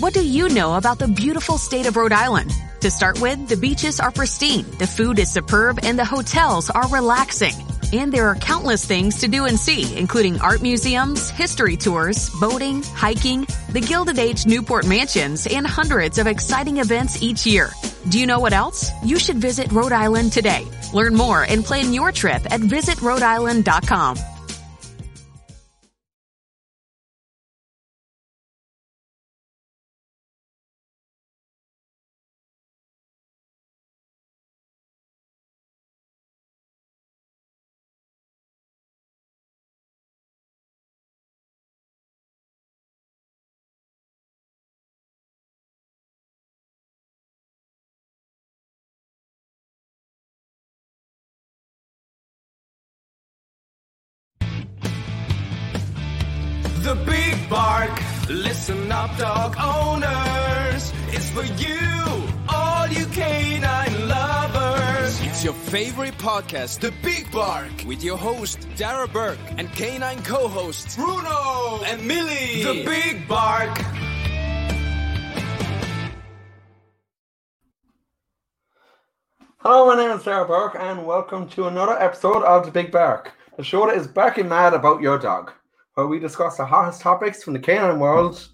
What do you know about the beautiful state of Rhode Island? To start with, the beaches are pristine, the food is superb, and the hotels are relaxing. And there are countless things to do and see, including art museums, history tours, boating, hiking, the Gilded Age Newport Mansions, and hundreds of exciting events each year. Do you know what else? You should visit Rhode Island today. Learn more and plan your trip at visitrhodeisland.com. Listen dog owners. It's for you, all you canine lovers. It's your favorite podcast, The Big Bark, with your host, Darragh Bourke, and canine co hosts, Bruno and Milly. The big bark. Hello, my name is Darragh Bourke, and welcome to another episode of The Big Bark, the show that is barking mad about your dog, where we discuss the hottest topics from the canine world,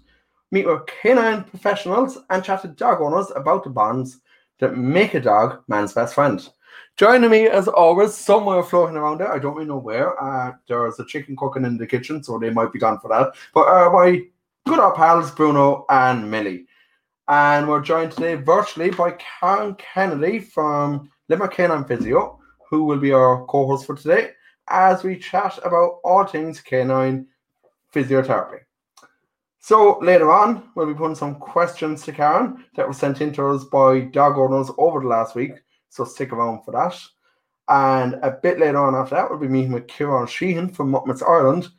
meet with canine professionals, and chat to dog owners about the bonds that make a dog man's best friend. Joining me, as always, somewhere floating around there, I don't really know where. Uh, there's a chicken cooking in the kitchen, so they might be gone for that. But uh, my good old pals, Bruno and Milly. And we're joined today virtually by Karen Kennedy from Limerick Canine Physio, who will be our co host for today as we chat about all things canine physiotherapy. So later on, we'll be putting some questions to Karen that were sent in to us by dog owners over the last week. So stick around for that. And a bit later on after that, we'll be meeting with Ciaran Sheehan from Mutt Mitts Ireland.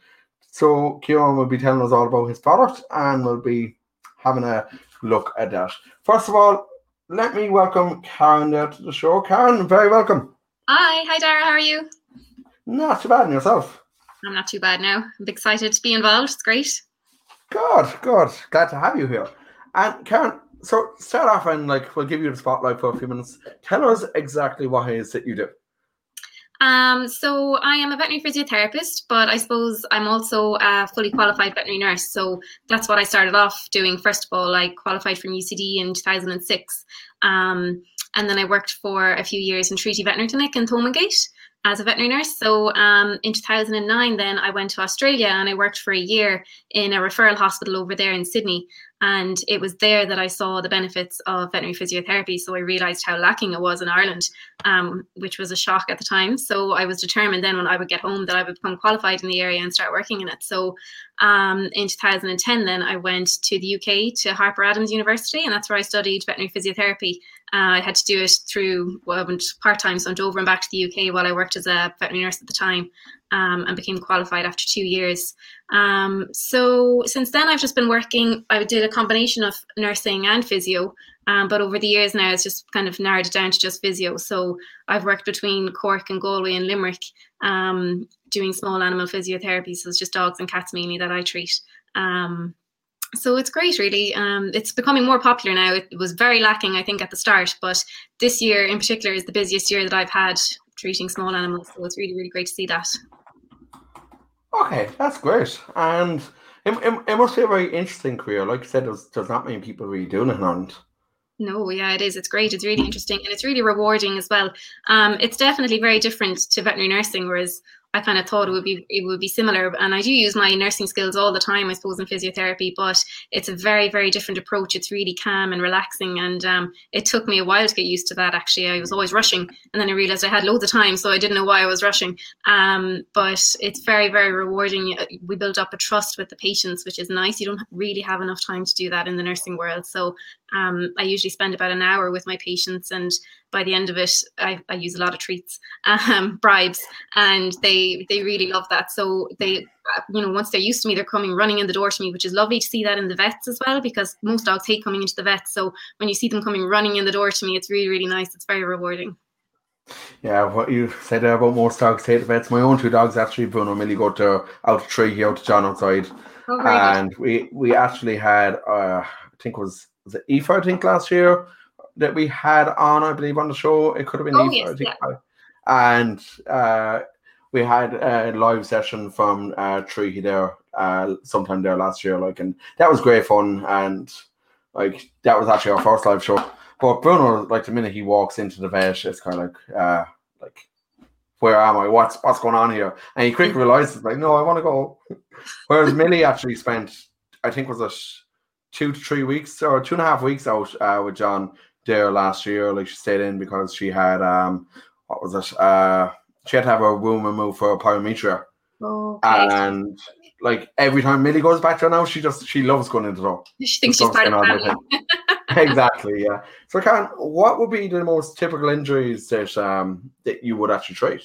So Kieran will be telling us all about his product and we'll be having a look at that. First of all, let me welcome Karen there to the show. Karen, very welcome. Hi, hi Darragh, how are you? Not too bad in yourself. I'm not too bad now. I'm excited to be involved. It's great. Good, good. Glad to have you here. And Karen, so start off and like we'll give you the spotlight for a few minutes. Tell us exactly what it is that you do. Um, so I am a veterinary physiotherapist, but I suppose I'm also a fully qualified veterinary nurse. So that's what I started off doing. First of all, I qualified from UCD in 2006. Um, and then I worked for a few years in Treaty Veterinary Clinic in Thomondgate as a veterinary nurse. So um, in 2009, then I went to Australia and I worked for a year in a referral hospital over there in Sydney. And it was there that I saw the benefits of veterinary physiotherapy. So I realized how lacking it was in Ireland, um, which was a shock at the time. So I was determined then when I would get home that I would become qualified in the area and start working in it. So um, in 2010, then I went to the UK to Harper Adams University, and that's where I studied veterinary physiotherapy. Uh, I had to do it through well, I went part time, so I went over and back to the UK while I worked as a veterinary nurse at the time, um, and became qualified after two years. Um, so since then, I've just been working. I did a combination of nursing and physio, um, but over the years now, it's just kind of narrowed down to just physio. So I've worked between Cork and Galway and Limerick, um, doing small animal physiotherapy. So it's just dogs and cats mainly that I treat. Um, so it's great, really. Um, it's becoming more popular now. It was very lacking, I think, at the start, but this year in particular is the busiest year that I've had treating small animals. So it's really, really great to see that. Okay, that's great. And it, it, it must be a very interesting career. Like you said, there's, there's not many people really doing it Ireland. No, yeah, it is. It's great. It's really interesting and it's really rewarding as well. Um, it's definitely very different to veterinary nursing, whereas I kind of thought it would be it would be similar, and I do use my nursing skills all the time, I suppose, in physiotherapy. But it's a very very different approach. It's really calm and relaxing, and um, it took me a while to get used to that. Actually, I was always rushing, and then I realized I had loads of time, so I didn't know why I was rushing. Um, but it's very very rewarding. We build up a trust with the patients, which is nice. You don't really have enough time to do that in the nursing world, so um, I usually spend about an hour with my patients, and by the end of it, I, I use a lot of treats, um, bribes, and they they really love that. So they, you know, once they're used to me, they're coming running in the door to me, which is lovely to see that in the vets as well, because most dogs hate coming into the vets. So when you see them coming running in the door to me, it's really really nice. It's very rewarding. Yeah, what you said about most dogs hate the vets. My own two dogs actually, Bruno and Milly, go to out to tree, out to John outside. Oh, and we we actually had uh, I think it was was it Aoife I think last year that we had on I believe on the show. It could have been Oh, Aoife, yes, I think. yeah. And uh, we had a live session from uh, Tree there uh, sometime there last year, like, and that was great fun. And like that was actually our first live show. But Bruno, like the minute he walks into the vet, it's kind of like, uh, like, where am I? What's what's going on here? And he quickly realizes, like, no, I want to go. Whereas Milly actually spent, I think, was it two to three weeks or two and a half weeks out uh, with John there last year. Like she stayed in because she had, um, what was it? Uh, she had to have her womb removed for pyometra, Okay. and like every time Milly goes back there now, she just she loves going into the door. she thinks she's part of the it's kind family. exactly, yeah. So, Karen, what would be the most typical injuries that um that you would actually treat?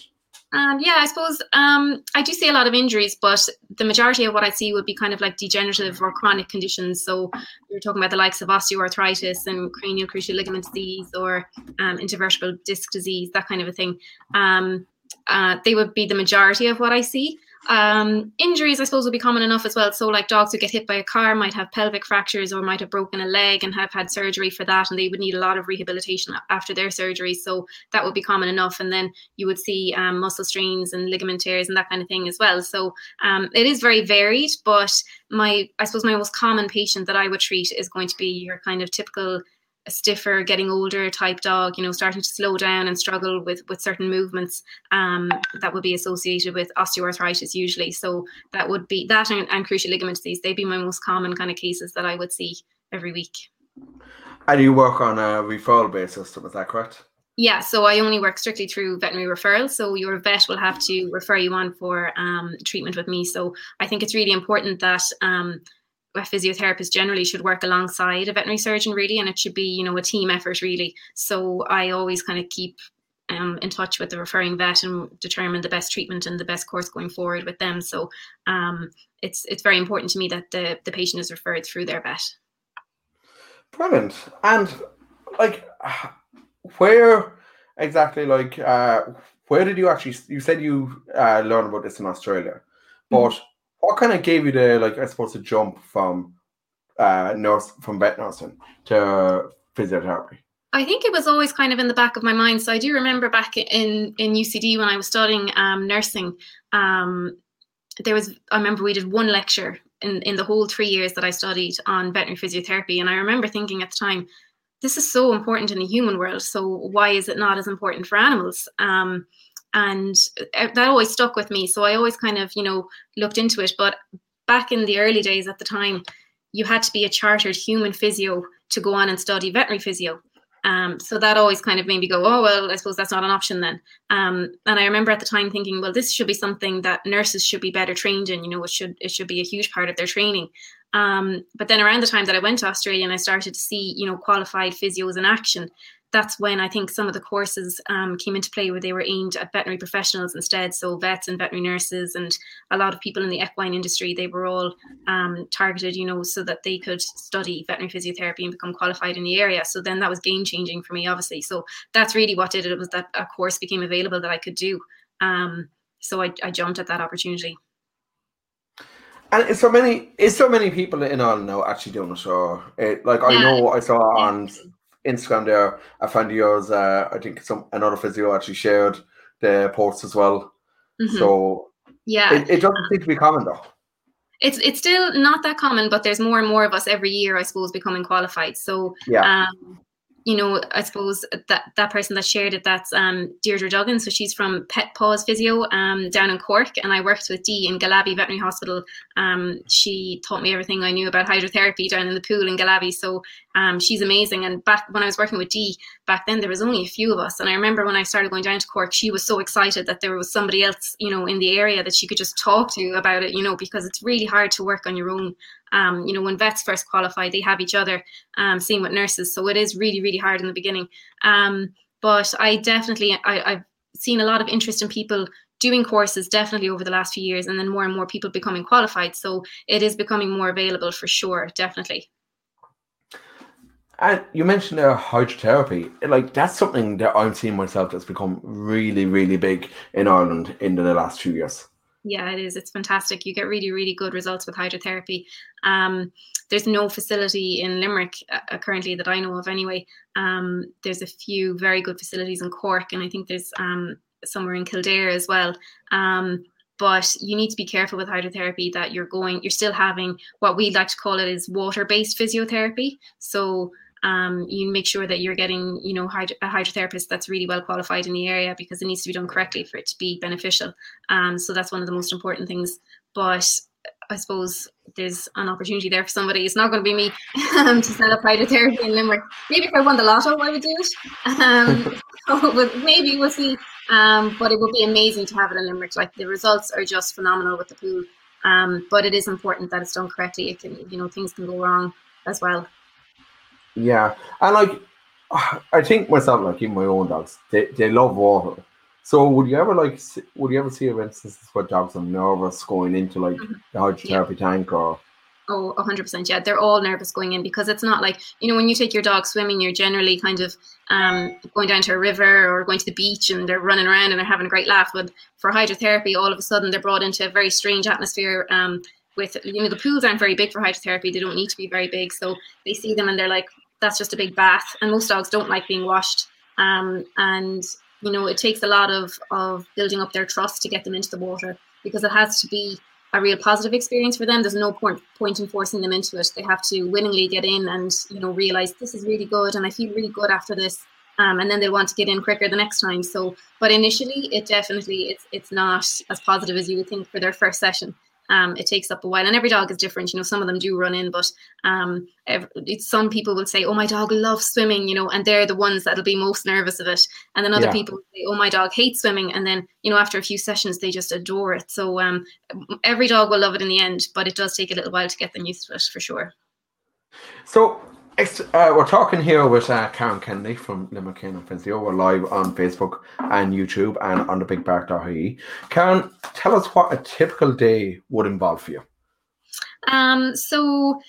Um, yeah, I suppose um, I do see a lot of injuries, but the majority of what I see would be kind of like degenerative or chronic conditions. So you're talking about the likes of osteoarthritis and cranial cruciate ligament disease or um, intervertebral disc disease, that kind of a thing. Um, uh, they would be the majority of what I see. Um, injuries, I suppose, would be common enough as well. So, like dogs who get hit by a car might have pelvic fractures or might have broken a leg and have had surgery for that, and they would need a lot of rehabilitation after their surgery. So, that would be common enough. And then you would see um, muscle strains and ligament tears and that kind of thing as well. So, um, it is very varied. But my, I suppose, my most common patient that I would treat is going to be your kind of typical a stiffer, getting older type dog, you know, starting to slow down and struggle with with certain movements um, that would be associated with osteoarthritis usually. So that would be that and, and cruciate ligament disease. They'd be my most common kind of cases that I would see every week. And you work on a referral basis, is that correct? Yeah, so I only work strictly through veterinary referrals. So your vet will have to refer you on for um, treatment with me. So I think it's really important that um, a physiotherapist generally should work alongside a veterinary surgeon, really, and it should be you know a team effort, really. So I always kind of keep um, in touch with the referring vet and determine the best treatment and the best course going forward with them. So um, it's it's very important to me that the the patient is referred through their vet. Brilliant. And like, where exactly? Like, uh, where did you actually? You said you uh, learned about this in Australia, but what kind of gave you the like? I suppose the jump from uh, nurse from vet nursing to physiotherapy. I think it was always kind of in the back of my mind. So I do remember back in in UCD when I was studying um, nursing, um, there was I remember we did one lecture in in the whole three years that I studied on veterinary physiotherapy, and I remember thinking at the time, this is so important in the human world. So why is it not as important for animals? Um, and uh, that always stuck with me. So I always kind of you know looked into it. But back in the early days at the time, you had to be a chartered human physio to go on and study veterinary physio. Um, so that always kind of made me go, oh well, I suppose that's not an option then. Um, and I remember at the time thinking, well, this should be something that nurses should be better trained in. You know, it should it should be a huge part of their training. Um, but then around the time that I went to Australia and I started to see, you know, qualified physios in action, that's when I think some of the courses um, came into play where they were aimed at veterinary professionals instead. So vets and veterinary nurses and a lot of people in the equine industry, they were all um, targeted, you know, so that they could study veterinary physiotherapy and become qualified in the area. So then that was game changing for me, obviously. So that's really what did it. It was that a course became available that I could do. Um, so I, I jumped at that opportunity. And is so many is so many people in Ireland now actually doing it? Or it, like I know I saw on Instagram there a friend of yours, uh, I think some another physio actually shared the post as well. Mhm. So yeah. it, it doesn't seem to be common though. it's it's still not that common, but there's more and more of us every year, I suppose, becoming qualified. So Yeah. um, you know, I suppose that that person that shared it, that's um, Deirdre Duggan. So she's from Pet Paws Physio um, down in Cork, and I worked with Dee in Galabi Veterinary Hospital. Um, she taught me everything I knew about hydrotherapy down in the pool in Galabi. So um, she's amazing. And back when I was working with Dee, back then there was only a few of us, and I remember when I started going down to Cork, she was so excited that there was somebody else, you know, in the area that she could just talk to about it, you know, because it's really hard to work on your own. Um, you know, when vets first qualify, they have each other. Um, same with nurses, so it is really, really hard in the beginning. Um, but I definitely, I, I've seen a lot of interest in people doing courses definitely over the last few years, and then more and more people becoming qualified. So it is becoming more available for sure, definitely. And you mentioned uh, hydrotherapy. Like that's something that I'm seeing myself that's become really, really big in Ireland in the last few years. Yeah, it is. It's fantastic. You get really, really good results with hydrotherapy. Um, there's no facility in Limerick uh, currently that I know of, anyway. Um, there's a few very good facilities in Cork, and I think there's um, somewhere in Kildare as well. Um, but you need to be careful with hydrotherapy that you're going, you're still having what we like to call it is water based physiotherapy. So um, you make sure that you're getting, you know, a hydrotherapist that's really well qualified in the area because it needs to be done correctly for it to be beneficial. Um, so that's one of the most important things. But I suppose there's an opportunity there for somebody. It's not going to be me um, to set up hydrotherapy in Limerick. Maybe if I won the lotto, I would do it. Um, maybe we'll see. Um, but it would be amazing to have it in Limerick. Like the results are just phenomenal with the pool. Um, but it is important that it's done correctly. It can, you know, things can go wrong as well. Yeah, and like I think myself, like even my own dogs, they, they love water. So would you ever like would you ever see instances where dogs are nervous going into like mm-hmm. the hydrotherapy yeah. tank or Oh, 100%. Yeah, they're all nervous going in because it's not like, you know, when you take your dog swimming, you're generally kind of um, going down to a river or going to the beach and they're running around and they're having a great laugh. But for hydrotherapy, all of a sudden they're brought into a very strange atmosphere um, with, you know, the pools aren't very big for hydrotherapy. They don't need to be very big. So they see them and they're like, that's just a big bath. And most dogs don't like being washed. Um, and, you know, it takes a lot of, of building up their trust to get them into the water because it has to be a real positive experience for them. There's no point point in forcing them into it. They have to willingly get in and you know realize this is really good and I feel really good after this. Um, and then they want to get in quicker the next time. So, but initially, it definitely it's it's not as positive as you would think for their first session um, it takes up a while. And every dog is different you know some of them do run in but um, it's, some people will say oh my dog loves swimming you know and they're the ones that'll be most nervous of it. And then other yeah. people say oh my dog hates swimming and then you know after a few sessions they just adore it. So um, every dog will love it in the end but it does take a little while to get them used to it for sure. So uh, we're talking here with uh, Karen Kennedy from Limerick and Physio. We're live on Facebook and YouTube and on the Big bigbark.ie. Karen, tell us what a typical day would involve for you. Um, so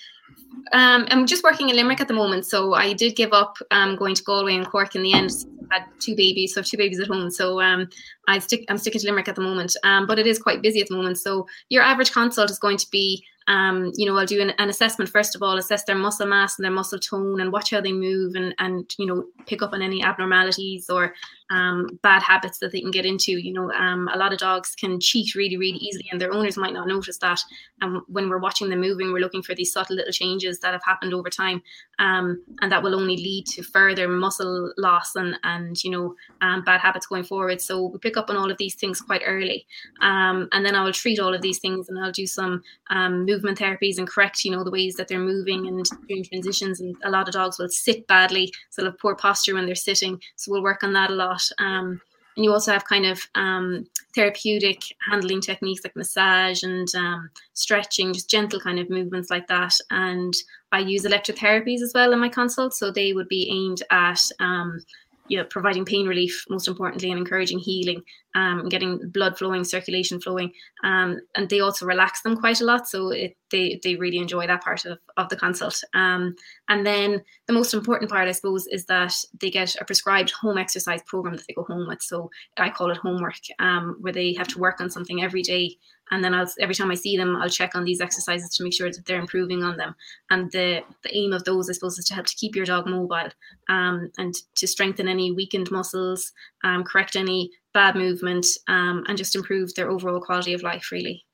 um, I'm just working in Limerick at the moment, so I did give up um, going to Galway and Cork in the end. I had two babies, so two babies at home. So um, I stick, I'm sticking to Limerick at the moment, um, but it is quite busy at the moment. So your average consult is going to be um, you know, I'll do an, an, assessment first of all, assess their muscle mass and their muscle tone, and watch how they move, and and you know, pick up on any abnormalities or um, bad habits that they can get into. You know, um, a lot of dogs can cheat really, really easily, and their owners might not notice that. And when we're watching them moving, we're looking for these subtle little changes that have happened over time, um, and that will only lead to further muscle loss and and you know, um, bad habits going forward. So we pick up on all of these things quite early, um, and then I will treat all of these things, and I'll do some move movement therapies and correct, you know, the ways that they're moving and doing transitions. And a lot of dogs will sit badly, so have poor posture when they're sitting. So we'll work on that a lot. Um, and you also have kind of um, therapeutic handling techniques like massage and um, stretching, just gentle kind of movements like that. And I use electrotherapies as well in my consult, so they would be aimed at um, you know, providing pain relief, most importantly, and encouraging healing, um, getting blood flowing, circulation flowing, um, and they also relax them quite a lot. So it, they they really enjoy that part of, of the consult. Um, and then the most important part, I suppose, is that they get a prescribed home exercise program that they go home with. So I call it homework, um, where they have to work on something every day and then I'll every time I see them, I'll check on these exercises to make sure that they're improving on them. And the the aim of those, I suppose, is to help to keep your dog mobile um, and to strengthen any weakened muscles, um, correct any bad movement, um, and just improve their overall quality of life. Really.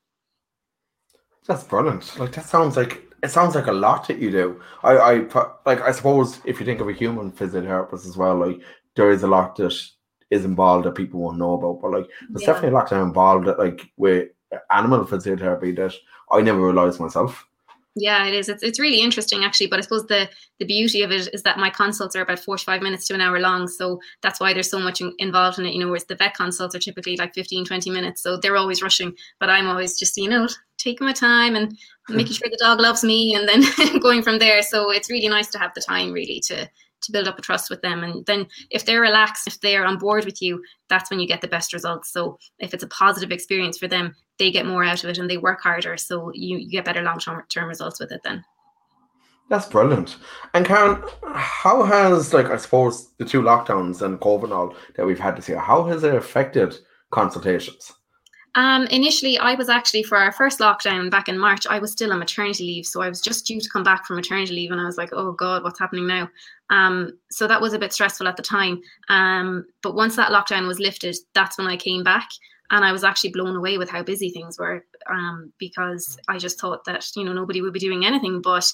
That's brilliant. Like that sounds like it sounds like a lot that you do. I, I like I suppose if you think of a human physiotherapist as well, like there is a lot that is involved that people won't know about. But like there's yeah. definitely a lot that involved that like with animal physiotherapy that I never realized myself. Yeah, it is. It's it's really interesting actually. But I suppose the the beauty of it is that my consults are about forty five minutes to an hour long. So that's why there's so much in, involved in it. You know, whereas the vet consults are typically like 15, 20 minutes. So they're always rushing. But I'm always just you know taking my time and making sure the dog loves me, and then going from there. So it's really nice to have the time really to to build up a trust with them. And then if they're relaxed, if they're on board with you, that's when you get the best results. So if it's a positive experience for them, they get more out of it and they work harder. So you, you get better long term results with it then. That's brilliant. And Karen, how has like I suppose the two lockdowns and COVID and all that we've had this year, how has it affected consultations? Um, initially, I was actually for our first lockdown back in March. I was still on maternity leave, so I was just due to come back from maternity leave, and I was like, "Oh God, what's happening now?" Um, so that was a bit stressful at the time. Um, but once that lockdown was lifted, that's when I came back, and I was actually blown away with how busy things were. Um, because I just thought that you know nobody would be doing anything, but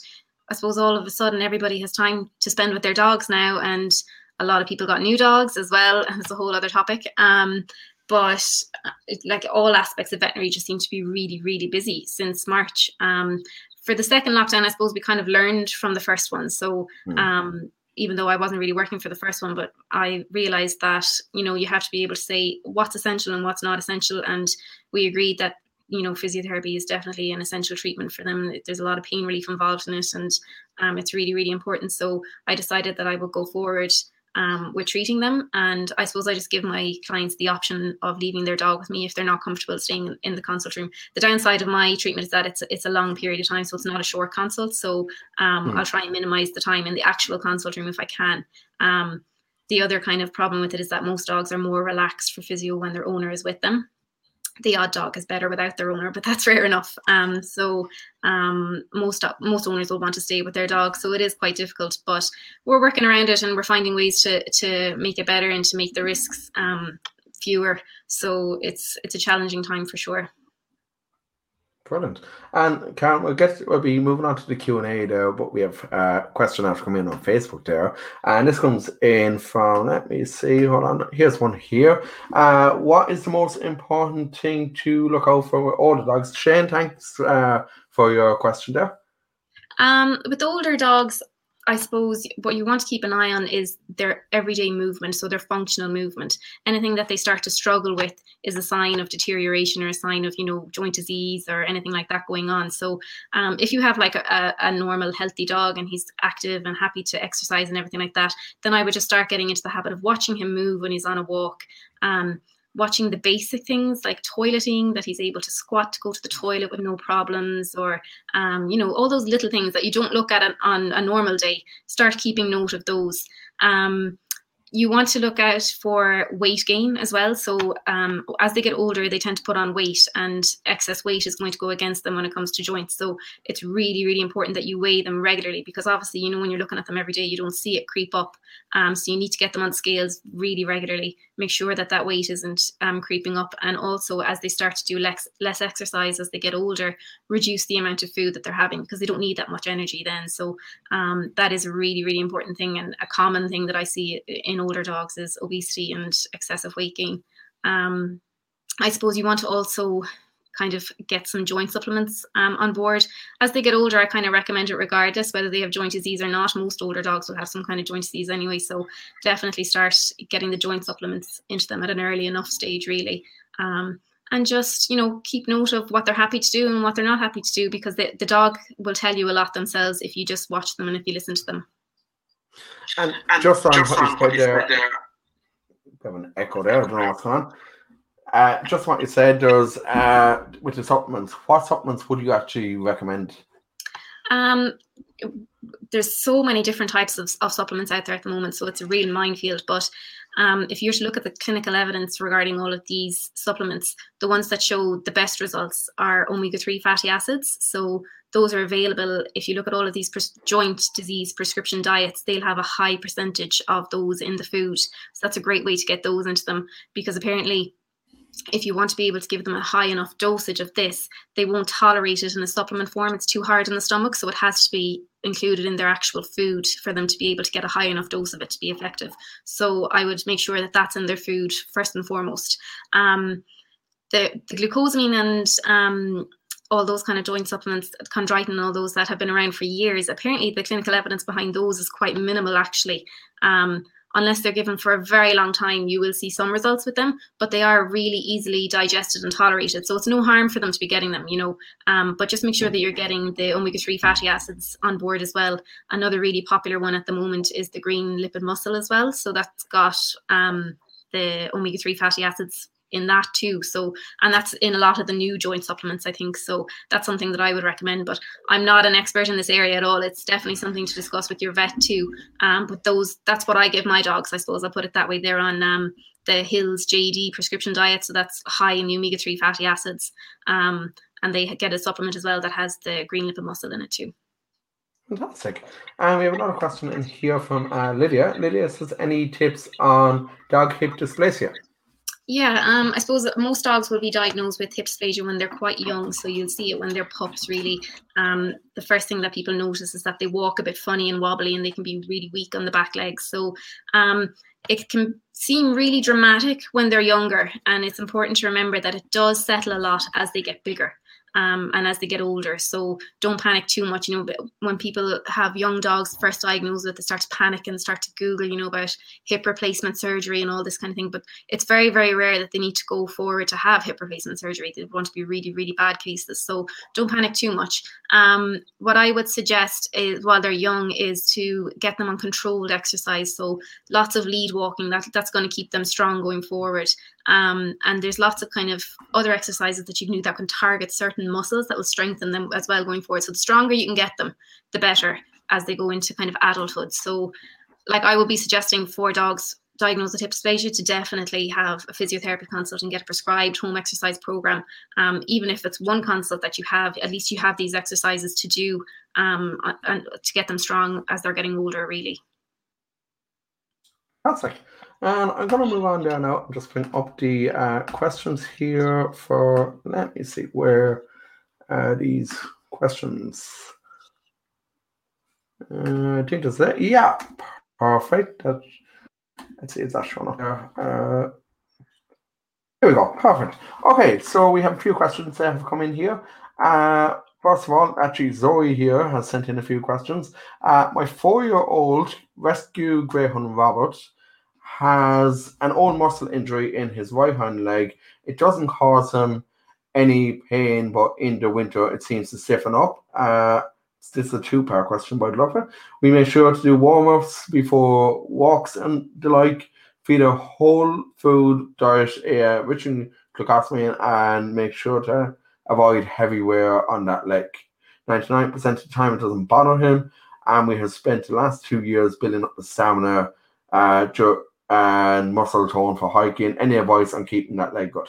I suppose all of a sudden everybody has time to spend with their dogs now, and a lot of people got new dogs as well. And it's a whole other topic. Um, but uh, like all aspects of veterinary just seem to be really, really busy since March. Um, for the second lockdown, I suppose we kind of learned from the first one. So hmm. um, even though I wasn't really working for the first one, but I realized that you know you have to be able to say what's essential and what's not essential, and we agreed that you know physiotherapy is definitely an essential treatment for them. There's a lot of pain relief involved in it, and um, it's really really important. So I decided that I would go forward um, with treating them. And I suppose I just give my clients the option of leaving their dog with me if they're not comfortable staying in the consult room. The downside of my treatment is that it's it's a long period of time, so it's not a short consult. So um, mm. I'll try and minimize the time in the actual consult room if I can. Um, the other kind of problem with it is that most dogs are more relaxed for physio when their owner is with them the odd dog is better without their owner, but that's rare enough. Um, so um, most most owners will want to stay with their dog, so it is quite difficult. But we're working around it, and we're finding ways to to make it better and to make the risks um, fewer. So it's it's a challenging time for sure. Brilliant. And Karen, we'll get we'll be moving on to the Q and A there, but we have a question that's come in on Facebook there, and this comes in from. Let me see. Hold on. Here's one here. Uh, what is the most important thing to look out for with older dogs? Shane, thanks uh, for your question there. Um, with older dogs, I suppose what you want to keep an eye on is their everyday movement, so their functional movement. Anything that they start to struggle with is a sign of deterioration or a sign of, you know, joint disease or anything like that going on. So um, if you have like a, a normal, healthy dog and he's active and happy to exercise and everything like that, then I would just start getting into the habit of watching him move when he's on a walk. Um, watching the basic things like toileting that he's able to squat to go to the toilet with no problems or um, you know all those little things that you don't look at on a normal day start keeping note of those. Um, you want to look out for weight gain as well. So um, as they get older, they tend to put on weight, and excess weight is going to go against them when it comes to joints. So it's really, really important that you weigh them regularly because obviously, you know, when you're looking at them every day, you don't see it creep up. Um, so you need to get them on scales really regularly. Make sure that that weight isn't um, creeping up, and also as they start to do less less exercise as they get older, reduce the amount of food that they're having because they don't need that much energy then. So um, that is a really, really important thing and a common thing that I see in older dogs is obesity and excessive weight gain. Um, I suppose you want to also kind of get some joint supplements um, on board. As they get older, I kind of recommend it regardless whether they have joint disease or not. Most older dogs will have some kind of joint disease anyway, so definitely start getting the joint supplements into them at an early enough stage, really. Um, and just you know keep note of what they're happy to do and what they're not happy to do because the, the dog will tell you a lot themselves if you just watch them and if you listen to them. And, and just on just what you said there, there, have an echo there. I don't know what's going on. Uh, just what you said, there's uh, with the supplements. What supplements would you actually recommend? Um, there's so many different types of, of supplements out there at the moment, so it's a real minefield. But um, if you're to look at the clinical evidence regarding all of these supplements, the ones that show the best results are omega 3 fatty acids. So those are available. If you look at all of these pres- joint disease prescription diets, they'll have a high percentage of those in the food. So that's a great way to get those into them because apparently if you want to be able to give them a high enough dosage of this, they won't tolerate it in a supplement form. It's too hard in the stomach, so it has to be included in their actual food for them to be able to get a high enough dose of it to be effective. So I would make sure that that's in their food first and foremost. Um, the, the glucosamine and um, all those kind of joint supplements, chondroitin, and all those that have been around for years. Apparently, the clinical evidence behind those is quite minimal, actually. Um, unless they're given for a very long time, you will see some results with them, but they are really easily digested and tolerated. So it's no harm for them to be getting them, you know. Um, but just make sure that you're getting the omega 3 fatty acids on board as well. Another really popular one at the moment is the green lipped mussel as well. So that's got um, the omega 3 fatty acids in that too. So, and that's in a lot of the new joint supplements, I think. So, that's something that I would recommend. But I'm not an expert in this area at all. It's definitely something to discuss with your vet too. Um, but those, that's what I give my dogs, I suppose. I'll put it that way. They're on um, the Hills JD prescription diet, so that's high in omega three fatty acids. Um, and they get a supplement as well that has the green lipped mussel in it too. Fantastic. And we have another question in here from uh, Lydia. Lydia says, any tips on dog hip dysplasia? Yeah, um, I suppose most dogs will be diagnosed with hip dysplasia when they're quite young. So you'll see it when they're pups, really. Um, the first thing that people notice is that they walk a bit funny and wobbly and they can be really weak on the back legs. So um, it can seem really dramatic when they're younger. And it's important to remember that it does settle a lot as they get bigger um, and as they get older. So don't panic too much. You know, when people have young dogs first diagnosed with, they start to panic and start to Google, you know, about hip replacement surgery and all this kind of thing. But it's very, very rare that they need to go forward to have hip replacement surgery. They want to be really, really bad cases. So don't panic too much. Um, what I would suggest is while they're young is to get them on controlled exercise. So lots of lead walking. That that's going to keep them strong going forward. Um, and there's lots of kind of other exercises that you can do that can target certain muscles that will strengthen them as well going forward. So the stronger you can get them, the better as they go into kind of adulthood. So, like I will be suggesting for dogs diagnosed with hip dysplasia to definitely have a physiotherapy consult and get a prescribed home exercise program. Um, even if it's one consult that you have, at least you have these exercises to do um, and to get them strong as they're getting older. Really. Fantastic. And I'm going to move on there now. I'm just bring up the uh, questions here for, let me see where uh, these questions. Uh, I think that's it. Yeah, perfect. That, let's see, is that showing up there? Uh, here we go. Perfect. Okay, so we have a few questions that have come in here. Uh, first of all, actually, Zoe here has sent in a few questions. Uh, my four year old rescue Greyhound Robert has an old muscle injury in his right hind leg. It doesn't cause him any pain, but in the winter it seems to stiffen up. Uh, this is a two part question by the We make sure to do warm ups before walks and the like. Feed a whole food diet, uh, rich in glucosamine, and make sure to avoid heavy wear on that leg. 99% of the time it doesn't bother him, and we have spent the last two years building up the stamina uh, and muscle tone for hiking. Any advice on keeping that leg good?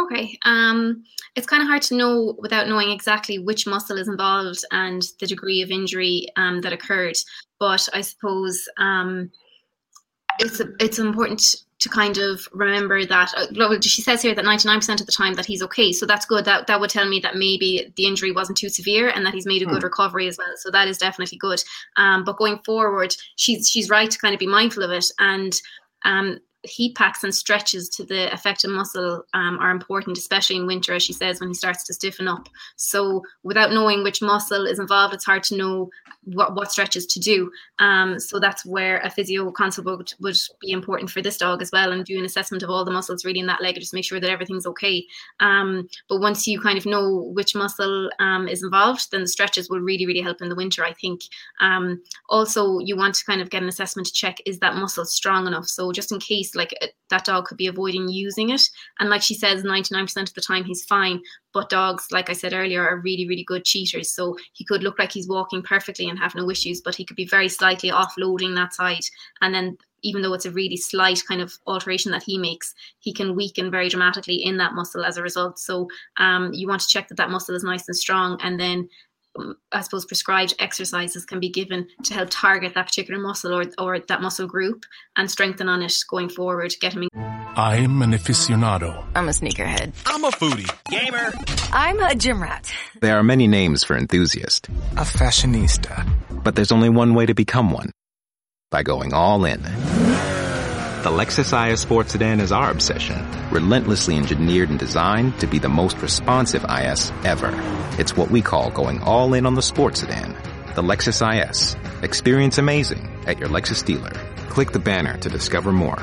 Okay. Um, it's kind of hard to know without knowing exactly which muscle is involved and the degree of injury um, that occurred. But I suppose um, it's it's important to kind of remember that uh, she says here that 99% of the time that he's okay. So that's good. That that would tell me that maybe the injury wasn't too severe and that he's made a good hmm. recovery as well. So that is definitely good. Um, but going forward she's she's right to kind of be mindful of it. And um, heat packs and stretches to the affected muscle um, are important, especially in winter, as she says, when he starts to stiffen up. So, without knowing which muscle is involved, it's hard to know what, what stretches to do. Um, so, that's where a physio consult would, would be important for this dog as well, and do an assessment of all the muscles really in that leg, just make sure that everything's okay. Um, but once you kind of know which muscle um, is involved, then the stretches will really, really help in the winter, I think. Um, also, you want to kind of get an assessment to check is that muscle strong enough. So, just in case like uh, that dog could be avoiding using it. And like she says, 99% of the time he's fine. But dogs, like I said earlier, are really, really good cheaters. So he could look like he's walking perfectly and have no issues, but he could be very slightly offloading that side. And then even though it's a really slight kind of alteration that he makes, he can weaken very dramatically in that muscle as a result. So um, you want to check that that muscle is nice and strong, and then I suppose prescribed exercises can be given to help target that particular muscle or, or that muscle group and strengthen on it going forward, get him. I'm an aficionado. I'm a sneakerhead. I'm a foodie. Gamer. I'm a gym rat. There are many names for enthusiast. A fashionista. But there's only one way to become one. By going all in. The Lexus IS Sports Sedan is our obsession, relentlessly engineered and designed to be the most responsive IS ever. It's what we call going all in on the sports sedan. The Lexus IS. Experience amazing at your Lexus dealer. Click the banner to discover more.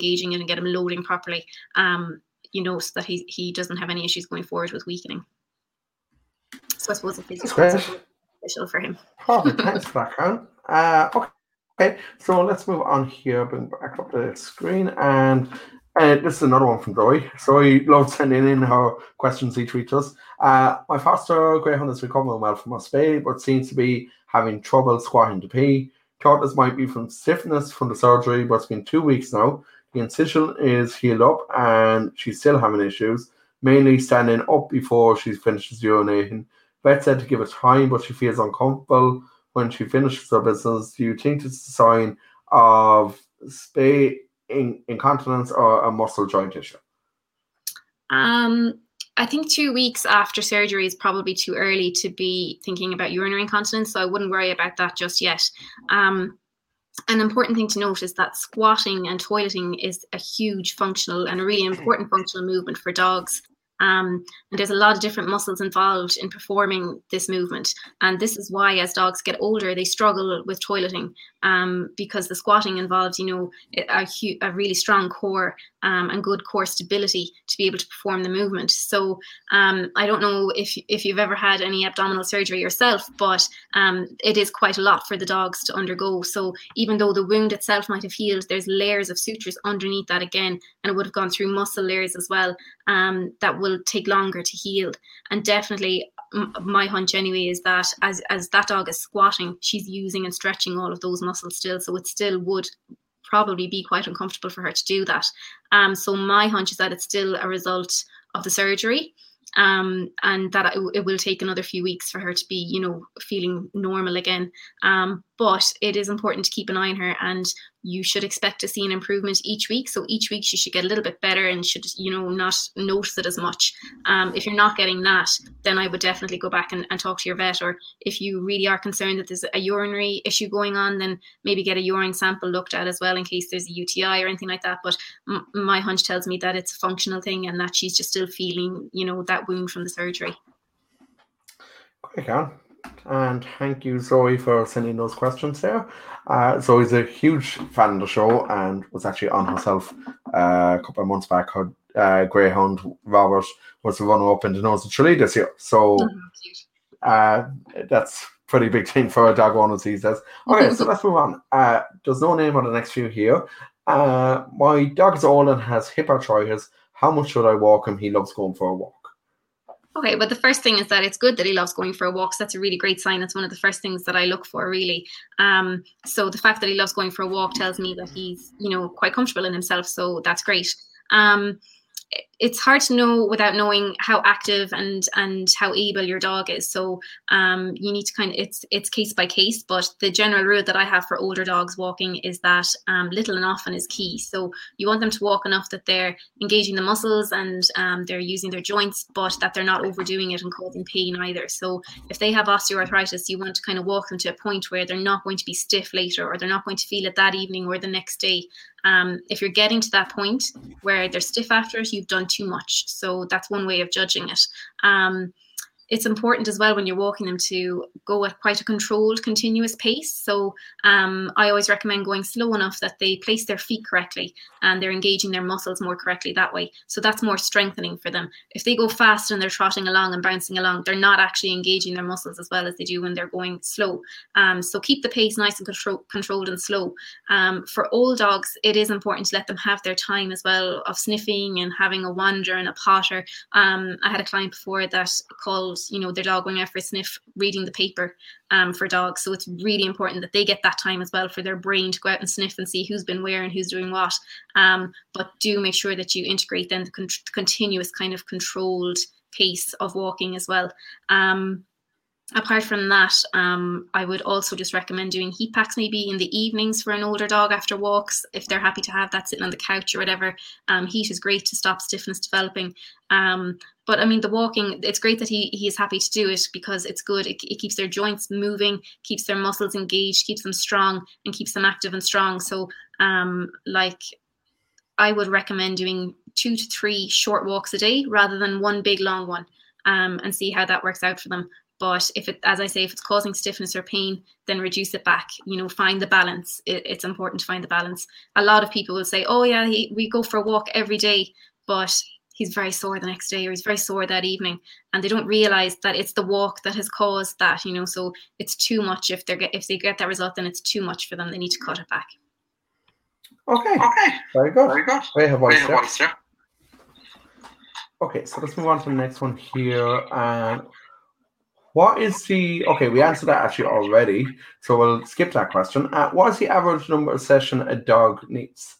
Engaging in and get him loading properly, um, you know, so that he, he doesn't have any issues going forward with weakening. So I suppose the physical beneficial for him. Perfect. Thanks for that, Karen. Uh, okay. Okay, so let's move on here. Bring back up the screen, and uh, this is another one from Zoe. Zoe loves sending in her questions each week to us. Uh, my foster greyhound is recovering well from a spay, but seems to be having trouble squatting to pee. Thought this might be from stiffness from the surgery, but it's been two weeks now. The incision is healed up, and she's still having issues, mainly standing up before she finishes urinating. Vet said to give it time, but she feels uncomfortable when she finishes her business. Do you think it's a sign of spay in, incontinence or a muscle joint issue? Um, I think two weeks after surgery is probably too early to be thinking about urinary incontinence, so I wouldn't worry about that just yet. Um, an important thing to note is that squatting and toileting is a huge functional and a really important functional movement for dogs. Um, and there's a lot of different muscles involved in performing this movement. And this is why, as dogs get older, they struggle with toileting um, because the squatting involves, you know, a, a really strong core um, and good core stability to be able to perform the movement. So um, I don't know if if you've ever had any abdominal surgery yourself, but um, it is quite a lot for the dogs to undergo. So even though the wound itself might have healed, there's layers of sutures underneath that again, and it would have gone through muscle layers as well um, that will take longer to heal. And definitely my hunch anyway is that as as that dog is squatting, she's using and stretching all of those muscles still, so it still would probably be quite uncomfortable for her to do that. Um, so my hunch is that it's still a result of the surgery um, and that it, it, will take another few weeks for her to be, you know, feeling normal again. Um, but it is important to keep an eye on her, and you should expect to see an improvement each week. So each week she should get a little bit better and should, you know, not notice it as much. Um, if you're not getting that, then I would definitely go back and, and talk to your vet. Or if you really are concerned that there's a urinary issue going on, then maybe get a urine sample looked at as well in case there's a UTI or anything like that. But m- my hunch tells me that it's a functional thing and that she's just still feeling, you know, that wound from the surgery. Okay, Karen. And thank you, Zoe, for sending those questions there. Uh, Zoe's a huge fan of the show and was actually on herself uh, a couple of months back. Her uh, Greyhound Robert was the runner up in the nose of Tralee this year. So oh, uh, that's pretty big thing for a dog owners these days. Okay, so let's move on. Uh, there's no name on the next few here. Uh, my dog is old and has hip arthritis. How much should I walk him? He loves going for a walk. Okay, but the first thing is that it's good that he loves going for a walks. That's a really great sign. That's one of the first things that I look for, really. Um, so the fact that he loves going for a walk tells me that he's, you know, quite comfortable in himself. So that's great. Um, it's hard to know without knowing how active and and how able your dog is. So um, you need to kind of it's it's case by case but the general rule that i have for older dogs walking is that um, little and often is key. So you want them to walk enough that they're engaging the muscles and um, they're using their joints but that they're not overdoing it and causing pain either. So if they have osteoarthritis you want to kind of walk them to a point where they're not going to be stiff later or they're not going to feel it that evening or the next day um, if you're getting to that point where they're stiff after it, you've done too much. So that's one way of judging it. Um, it's important as well when you're walking them to go at quite a controlled, continuous pace. So um, I always recommend going slow enough that they place their feet correctly and they're engaging their muscles more correctly that way. So that's more strengthening for them. If they go fast and they're trotting along and bouncing along, they're not actually engaging their muscles as well as they do when they're going slow. Um, so keep the pace nice and control- controlled and slow. Um, for old dogs, it is important to let them have their time as well of sniffing and having a wander and a potter. Um, I had a client before that called you know their dog going out for a sniff reading the paper um, for dogs. So it's really important that they get that time as well for their brain to go out and sniff and see who's been where and who's doing what. Um, but do make sure that you integrate then the con- continuous kind of controlled pace of walking as well. Um, apart from that, um, I would also just recommend doing heat packs maybe in the evenings for an older dog after walks if they're happy to have that sitting on the couch or whatever. Um, heat is great to stop stiffness developing. Um, but I mean, the walking, it's great that he, he is happy to do it because it's good. It, it keeps their joints moving, keeps their muscles engaged, keeps them strong, and keeps them active and strong. So, um, like, I would recommend doing two to three short walks a day rather than one big long one um, and see how that works out for them. But if it, as I say, if it's causing stiffness or pain, then reduce it back. You know, find the balance. It, it's important to find the balance. A lot of people will say, "Oh yeah, he, we go for a walk every day," but he's very sore the next day or he's very sore that evening and they don't realize that it's the walk that has caused that you know so it's too much if they're get, if they get that result then it's too much for them they need to cut it back Okay. Okay. Very good. Very good. We have We voice have there. Okay, so let's move on to the next one here. And what is the okay? We answered that actually already, so we'll skip that question. Uh, what is the average number of session a dog needs?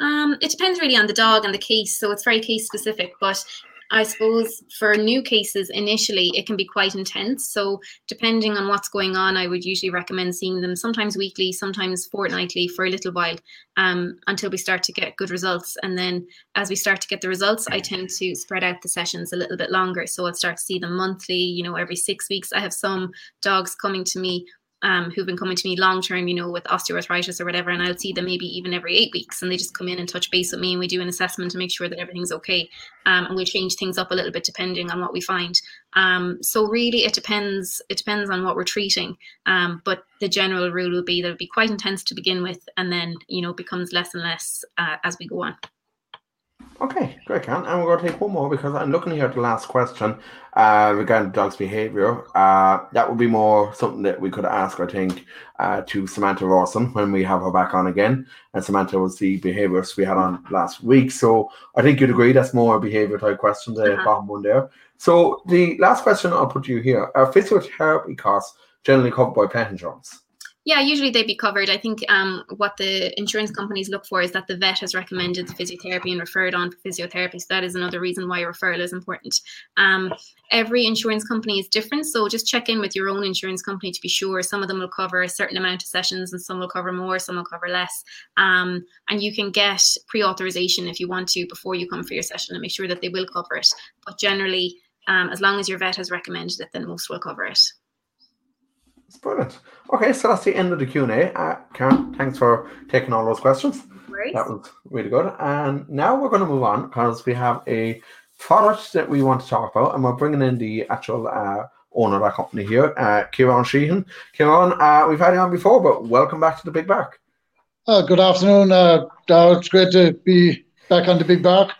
Um, it depends really on the dog and the case, so it's very case specific. But I suppose for new cases, initially it can be quite intense. So depending on what's going on, I would usually recommend seeing them sometimes weekly, sometimes fortnightly for a little while, um, until we start to get good results. And then as we start to get the results, I tend to spread out the sessions a little bit longer. So I'll start to see them monthly, you know, every six weeks. I have some dogs coming to me um, who've been coming to me long term, you know, with osteoarthritis or whatever, and I'll see them maybe even every eight weeks, and they just come in and touch base with me, and we do an assessment to make sure that everything's okay, um, and we'll change things up a little bit depending on what we find. Um, so really, it depends. It depends on what we're treating, um, but the general rule will be that it'll be quite intense to begin with, and then you know becomes less and less uh, as we go on. Okay, great, Can. And we're going to take one more because I'm looking here at the last question uh, regarding dog's behaviour. Uh, that would be more something that we could ask, I think, uh, to Samantha Rawson when we have her back on again. And Samantha was the behaviourist we had on last week. So I think you'd agree that's more a behaviour type question, the Uh-huh. bottom one there. So the last question I'll put to you here are physiotherapy costs generally covered by pet insurance? Yeah, usually they'd be covered. I think um, what the insurance companies look for is that the vet has recommended the physiotherapy and referred on for physiotherapy. So that is another reason why referral is important. Um, every insurance company is different, so just check in with your own insurance company to be sure. Some of them will cover a certain amount of sessions, and some will cover more, some will cover less. Um, and you can get pre-authorization if you want to before you come for your session and make sure that they will cover it. But generally, um, as long as your vet has recommended it, then most will cover it. It's brilliant. Okay, so that's the end of the Q&A. Uh, Karen, thanks for taking all those questions. worries. That was really good. And now we're going to move on because we have a product that we want to talk about, and we're bringing in the actual uh, owner of that company here, uh, Ciaran Sheehan. Ciaran, uh, we've had you on before, but welcome back to the Big Bark. Uh, good afternoon, uh, It's great to be back on the Big Bark.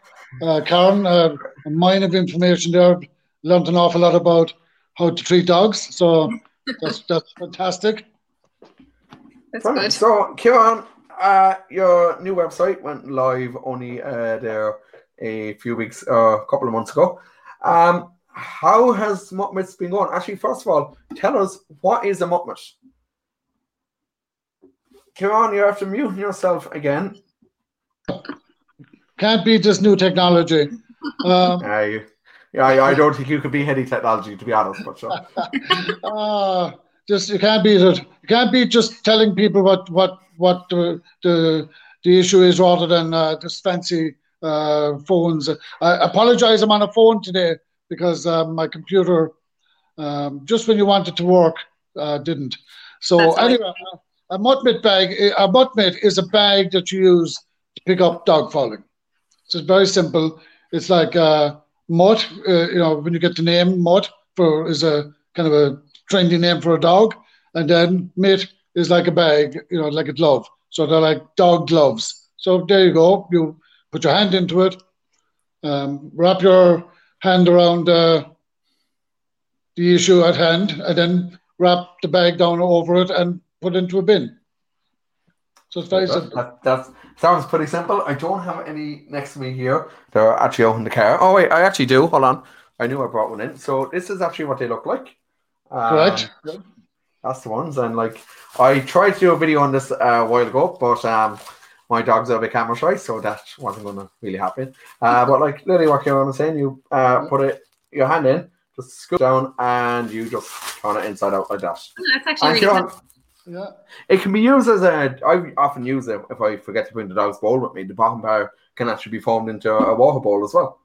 Uh, Karen, uh, a mine of information there. Learned an awful lot about how to treat dogs, so that's that's fantastic. Brilliant. So, Ciaran, uh, your new website went live only uh, there a few weeks, uh, a couple of months ago. Um, how has Mutt Mitts been going? Actually, first of all, tell us what is a Muttmit? Ciaran, you have to mute yourself again. Can't beat this new technology. Um, I, yeah, I, I don't think you could be heady technology, to be honest, but sure. uh, just you can't beat it. You can't beat just telling people what what what the the, the issue is rather than uh, just fancy uh, phones. I apologize. I'm on a phone today because uh, my computer, um, just when you wanted to work, uh, didn't. So That's all right. anyway, a Mutt Mitt bag. A Mutt Mitt is a bag that you use to pick up dog falling. So it's very simple. It's like uh, mutt. Uh, you know, when you get the name mutt for is a kind of a trendy name for a dog, and then mitt is like a bag. You know, like a glove. So they're like dog gloves. So there you go. You put your hand into it, um, wrap your hand around uh, the issue at hand, and then wrap the bag down over it and put it into a bin. So it's very That, simple. that, that sounds pretty simple. I don't have any next to me here. They're actually out in the car. Oh, wait, I actually do. Hold on. I knew I brought one in. So this is actually what they look like. Um, Correct. That's the ones. And like, I tried to do a video on this uh, a while ago, but um, my dogs are a bit camera shy, so that wasn't going to really happen. Uh, but like, literally, what Ciaran was saying, you uh, put it your hand in, just scoop down, and you just turn it inside out like that. That's actually And really Ciaran, good. Yeah. it can be used as a. I often use it if I forget to bring the dog's bowl with me. The bottom bar can actually be formed into a water bowl as well.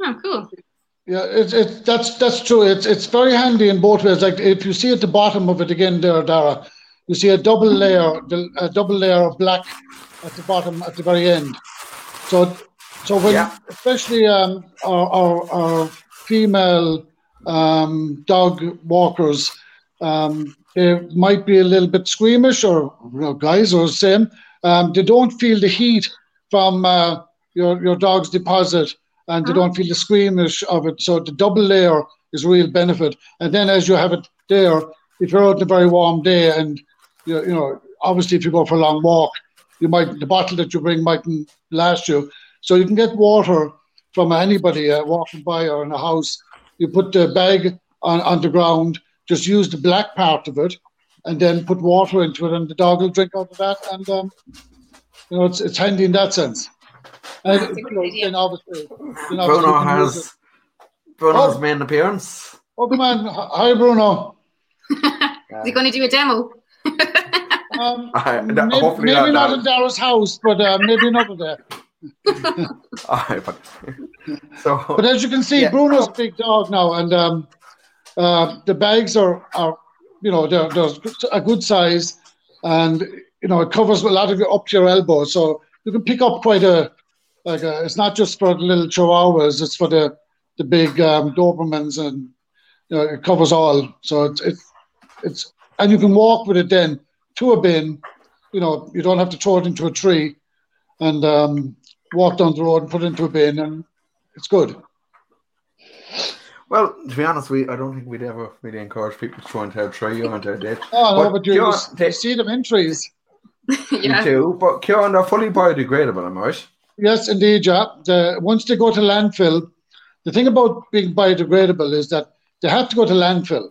Oh, cool. Yeah, it's it's that's that's true. It's it's very handy in both ways. Like if you see at the bottom of it again, there, Darragh, you see a double layer, a double layer of black at the bottom at the very end. So so when Yeah. especially um our our, our female um, dog walkers, um, they might be a little bit squeamish, or you know, guys are the same. Um, they don't feel the heat from uh, your your dog's deposit, and they don't feel the squeamish of it. So the double layer is a real benefit. And then as you have it there, if you're out on a very warm day, and you you know, obviously if you go for a long walk, you might the bottle that you bring mightn't last you. So you can get water from anybody uh, walking by or in a house. You put the bag on, on the ground, just use the black part of it, and then put water into it, and the dog will drink out of that. And um, you know, it's it's handy in that sense. And, you know, then obviously, then obviously Bruno you can use has Bruno has Oh. made an appearance. Oh, come on. Hi, Bruno. Is he going to do a demo? Um, I, maybe hopefully maybe not not. in Darragh's house, but uh, maybe another day. Aye, but, so, But as you can see, Yeah. Bruno's a big dog now, and um, uh, the bags are, are you know, they're, they're a good size, and you know, it covers a lot of you up to your elbow, so you can pick up quite a, like a, it's not just for the little chihuahuas, it's for the the big um, Dobermans, and you know, it covers all. So it's it's it's, and you can walk with it then to a bin. You know, you don't have to throw it into a tree, and um, walk down the road and put it into a bin, and it's good. Well, to be honest, we I don't think we'd ever really encourage people to throw into a tree or into a ditch. Oh, no, but you, Ciaran, you see them in trees. you do, but Ciaran, they're fully biodegradable, am I right? Yes, indeed, yeah. The, once they go to landfill, the thing about being biodegradable is that they have to go to landfill,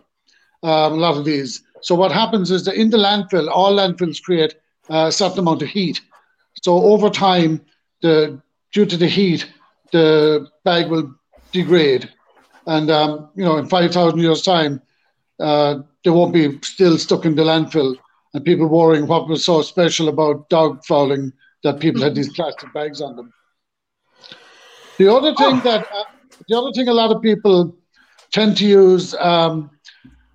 um, a lot of these. So what happens is that in the landfill, all landfills create a certain amount of heat. So over time, the due to the heat, the bag will degrade. And, um, you know, in 5,000 years' time, uh, they won't be still stuck in the landfill and people worrying what was so special about dog fouling that people had these plastic bags on them. The other thing that uh, the other thing a lot of people tend to use um,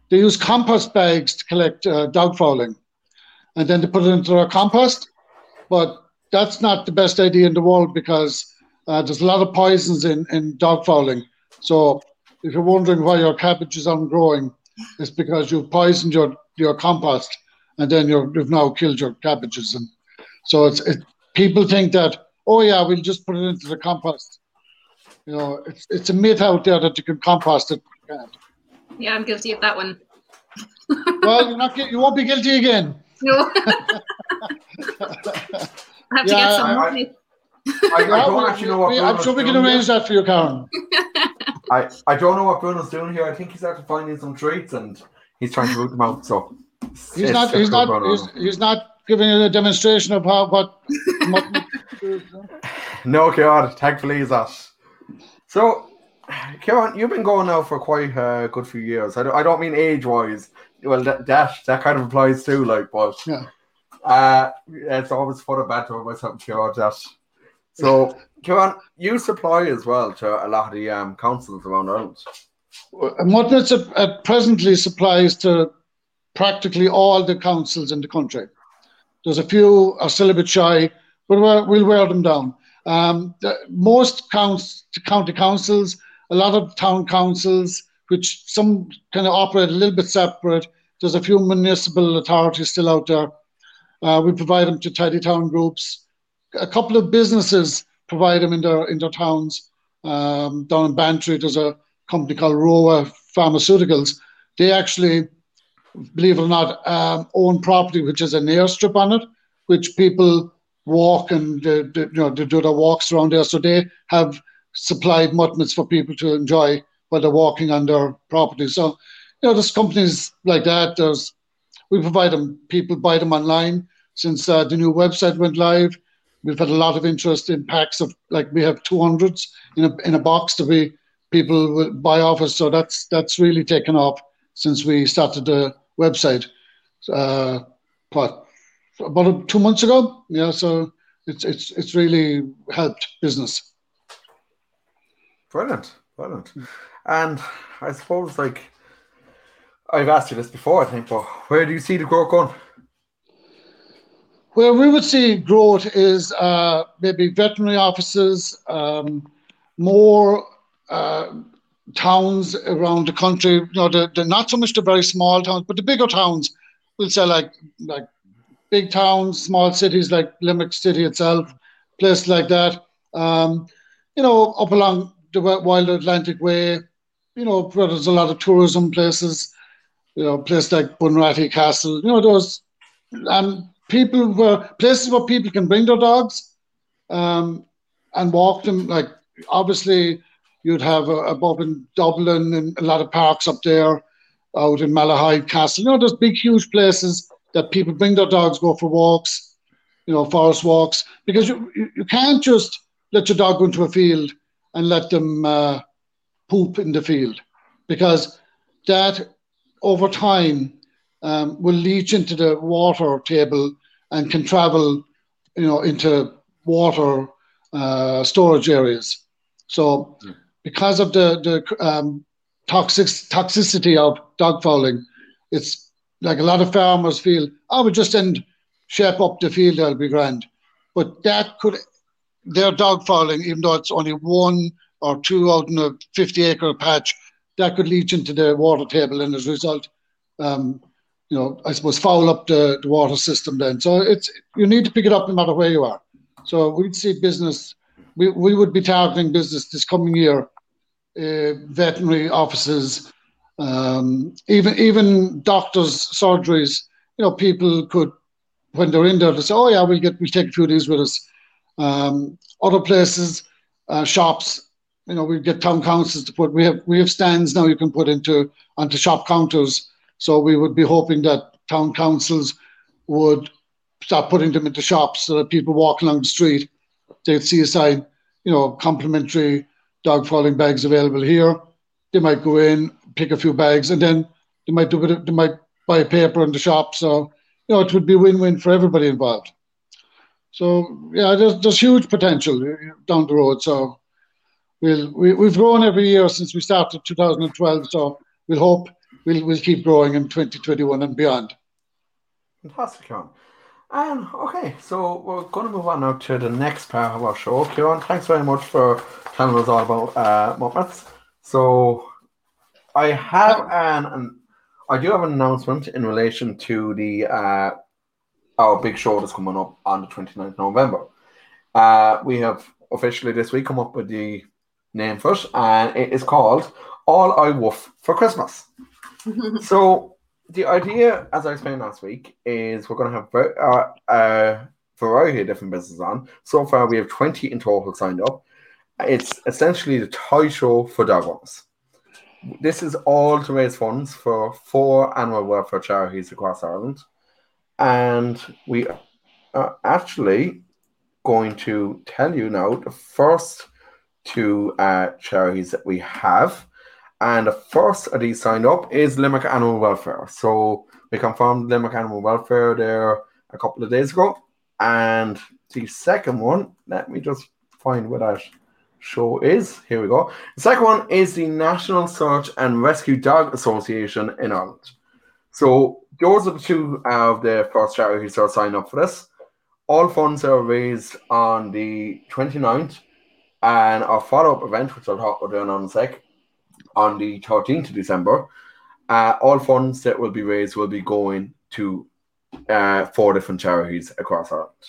they use compost bags to collect uh, dog fouling, and then they put it into their compost. But that's not the best idea in the world because uh, there's a lot of poisons in, in dog fouling. So if you're wondering why your cabbages aren't growing, it's because you've poisoned your, your compost and then you're, you've now killed your cabbages. And so it's it, people think that oh yeah, we'll just put it into the compost. You know, it's it's a myth out there that you can compost it. Yeah, I'm guilty of that one. Well, you're not you won't be guilty again. No. I have to Yeah, get some money. I, I Yeah, don't we- actually know what we- I'm sure we can arrange that for you, Karen. I, I don't know what Bruno's doing here. I think he's after finding some treats and he's trying to root them out. So He's not. He's not. Bruno. He's, he's not giving you a demonstration of how what. what No, Ciaran, thankfully he's that. So, Ciaran, you've been going now for quite a good few years. I don't, I don't mean age wise. Well, that, that that kind of applies too, like, but Yeah. uh, it's always fun and banter about something, Ciaran. That. So, Ciaran, you supply as well to a lot of the um, councils around Ireland. At, at presently supplies to practically all the councils in the country. There's a few are still a bit shy, but we're, we'll wear them down. Um, the, most counts, county councils, a lot of town councils, which some kind of operate a little bit separate. There's a few municipal authorities still out there. Uh, we provide them to tidy town groups. A couple of businesses provide them in their in their towns. Um, down in Bantry, there's a company called Roa Pharmaceuticals. They actually, believe it or not, um, own property which has an airstrip on it, which people walk and they, you know they do their walks around there. So they have supplied Mutt Mitts for people to enjoy while they're walking on their property. So you know, there's companies like that. There's we provide them. People buy them online since uh, the new website went live. We've had a lot of interest in packs of like we have 200s in a in a box that we people buy off us. So that's that's really taken off since we started the website. Uh, what about two months ago? Yeah, so it's it's it's really helped business. Brilliant, brilliant. And I suppose, like, I've asked you this before, I think, but where do you see the growth going? Where we would see growth is uh, maybe veterinary offices, um, more uh, towns around the country. You know, the, the not so much the very small towns, but the bigger towns. We'll say like like big towns, small cities like Limerick City itself, places like that. Um, you know, up along the Wild Atlantic Way, you know, where there's a lot of tourism places, you know, places like Bunratty Castle, you know, those, and people where, places where people can bring their dogs um, and walk them. Like, obviously, you'd have a, above in Dublin and a lot of parks up there, out in Malahide Castle. You know, there's big, huge places that people bring their dogs, go for walks, you know, forest walks, because you, you, you can't just let your dog go into a field and let them uh, poop in the field because that over time um, will leach into the water table and can travel, you know, into water uh, storage areas. So, because of the the um, toxic toxicity of dog fouling, it's like a lot of farmers feel, oh, we just end shape up the field, that'll be grand. But that could, their dog fouling, even though it's only one or two out in a 50 acre patch, that could leach into the water table and as a result, um, you know, I suppose foul up the, the water system then. So it's you need to pick it up no matter where you are. So we'd see business, we, we would be targeting business this coming year, uh, veterinary offices, um, even even doctors' surgeries. You know, people could when they're in there to say, "Oh yeah, we'll get we'll take a few of these with us." Um, other places, uh, shops, you know, we get town councils to put. We have we have stands now you can put into onto shop counters. So we would be hoping that town councils would start putting them into shops so that people walking along the street, they'd see a sign, you know, complimentary dog falling bags available here. They might go in, pick a few bags, and then they might do it. They might buy a paper in the shop. So you know, it would be win-win for everybody involved. So yeah, there's there's huge potential down the road. So we'll we, we've grown every year since we started 2012. So we'll hope we'll we'll keep growing in 2021 and beyond. Fantastic, Ciaran. And okay, so we're going to move on now to the next part of our show. Ciaran, thanks very much for telling us all about uh, Mutt Mitts. So I have an, an I do have an announcement in relation to the uh, our big show that's coming up on the 29th November. Uh, we have officially this week come up with the name for it, and it is called All I Woof for Christmas. so the idea, as I explained last week, is we're going to have uh, a variety of different businesses on. So far, we have 20 in total signed up. It's essentially the toy show for owners. This is all to raise funds for four animal welfare charities across Ireland. And we are actually going to tell you now the first two uh, charities that we have. And the first of these signed up is Limerick Animal Welfare. So we confirmed Limerick Animal Welfare there a couple of days ago. And the second one, let me just find where that show is. Here we go. The second one is the National Search and Rescue Dog Association in Ireland. So those are the two of the first charities that are signed up for this. All funds are raised on the 29th and our follow-up event, which I'll talk about in a sec, on the 13th of December. Uh, all funds that will be raised will be going to uh, four different charities across Ireland.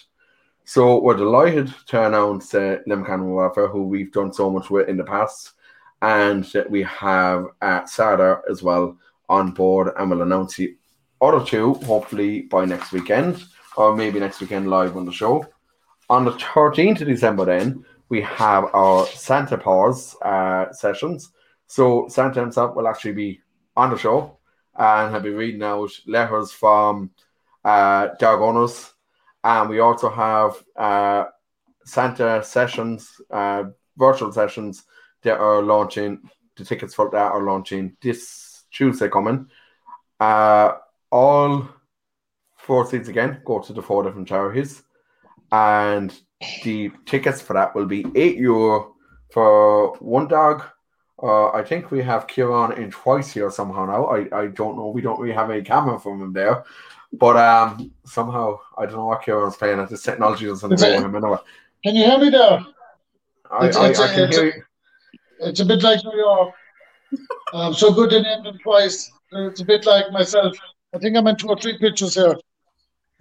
So we're delighted to announce uh, Limerick Welfare, who we've done so much with in the past, and that we have uh, SARDA as well on board, and we'll announce the other two hopefully by next weekend, or maybe next weekend live on the show. On the 13th of December, then we have our Santa Paws uh, sessions. So Santa himself will actually be on the show and he'll be reading out letters from uh, dog owners and we also have uh, Santa sessions, uh, virtual sessions that are launching. The tickets for that are launching this Tuesday coming. Uh, all four seats again go to the four different charities, and the tickets for that will be eight euro for one dog. Uh, I think we have Ciaran in twice here somehow now. I, I don't know. We don't really have any camera from him there. But um, somehow I don't know what Ciaran's playing at. This technology doesn't know him anyway. Can you hear me there? I, It's- I, it's- I can it's- hear you. It's a bit like New York. Um, so good in him twice. It's a bit like myself. I think I'm in two or three pictures here.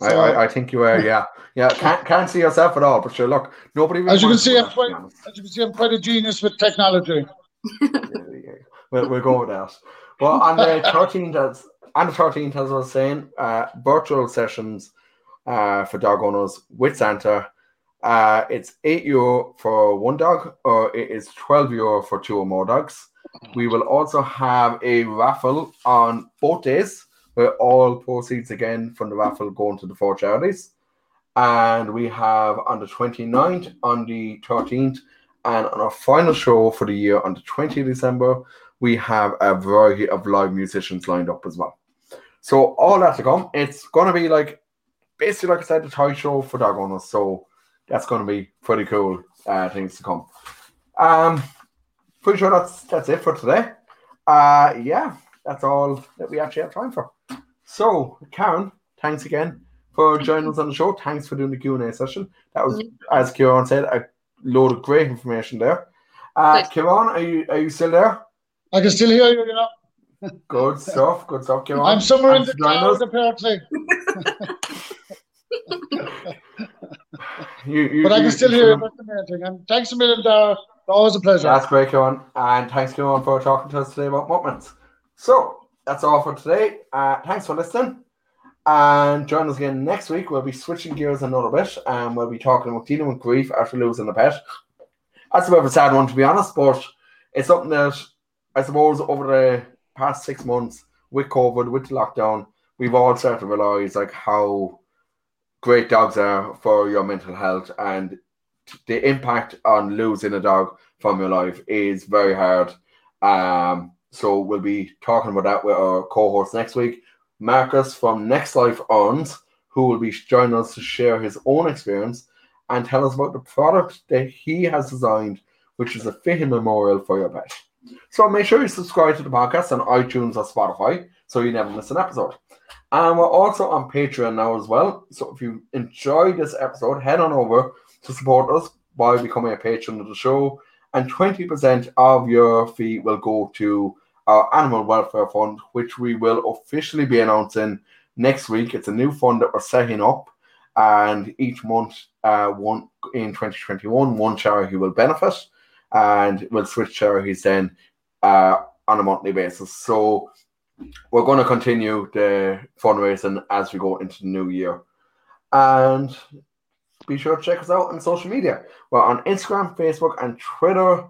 I, I, I think you are, yeah. Yeah, can't, can't see yourself at all, but sure, look, nobody really As you can see, I'm quite, to be honest. as you can see, I'm quite a genius with technology. We'll, we'll go with that. But on the 13th, as, on the 13th, as I was saying, uh, virtual sessions uh, for dog owners with Santa. Uh, it's 8 euro for one dog, or it is 12 euro for two or more dogs. We will also have a raffle on both days, where all proceeds again from the raffle going to the four charities. And we have on the 29th, on the 13th, and on our final show for the year on the 20th of December, we have a variety of live musicians lined up as well. So all that to come. It's gonna be like basically like I said, the toy show for dog owners. So that's gonna be pretty cool uh, things to come. Um pretty sure that's that's it for today. Uh yeah, that's all that we actually have time for. So Karen, thanks again for joining us on the show. Thanks for doing the Q&A session. That was, as Ciaran said, a load of great information there. Uh, Ciaran, are you are you still there? I can still hear you, you know. Good stuff. Good stuff, Ciaran. I'm somewhere in the for joining cloud, us. apparently. You, you, But I can still you hear you. should- That's the. And thanks a million, Darragh. Always a pleasure. That's great, Ciaran. And thanks, Ciaran, for talking to us today about Mutt Mitts. So that's all for today. Uh, thanks for listening. And join us again next week. We'll be switching gears another bit and we'll be talking about dealing with grief after losing a pet. That's a bit of a sad one, to be honest, but it's something that I suppose over the past six months with COVID, with the lockdown, we've all started to realize like how great dogs are for your mental health and the impact on losing a dog from your life is very hard. Um, so we'll be talking about that with our co-host next week, Marcus from Next Life Owns, who will be joining us to share his own experience and tell us about the product that he has designed, which is a fitting memorial for your pet. So make sure you subscribe to the podcast on iTunes or Spotify so you never miss an episode. And we're also on Patreon now as well. So if you enjoyed this episode, head on over to support us by becoming a patron of the show. And 20% of your fee will go to our Animal Welfare Fund, which we will officially be announcing next week. It's a new fund that we're setting up. And each month, uh, one in 2021, one charity will benefit, and we'll switch charities then uh, on a monthly basis. So we're going to continue the fundraising as we go into the new year. And be sure to check us out on social media. We're on Instagram, Facebook, and Twitter.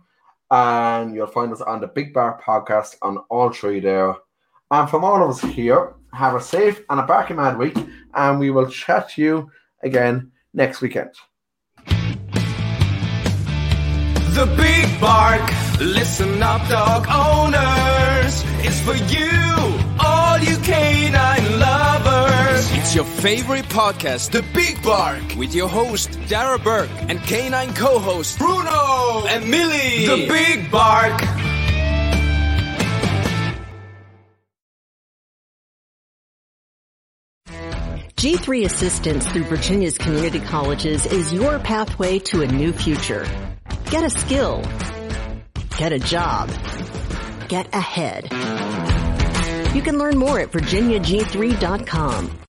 And you'll find us on the Big Bark podcast on all three there. And from all of us here, have a safe and a back mad week. And we will chat to you again next weekend. The Big Bark. Listen up, dog owners. It's for you, all you canine. It's your favorite podcast, The Big Bark, with your host, Darragh Bourke, and canine co-host, Bruno and Milly. The Big Bark. G3 Assistance through Virginia's community colleges is your pathway to a new future. Get a skill. Get a job. Get ahead. You can learn more at virginiag3.com.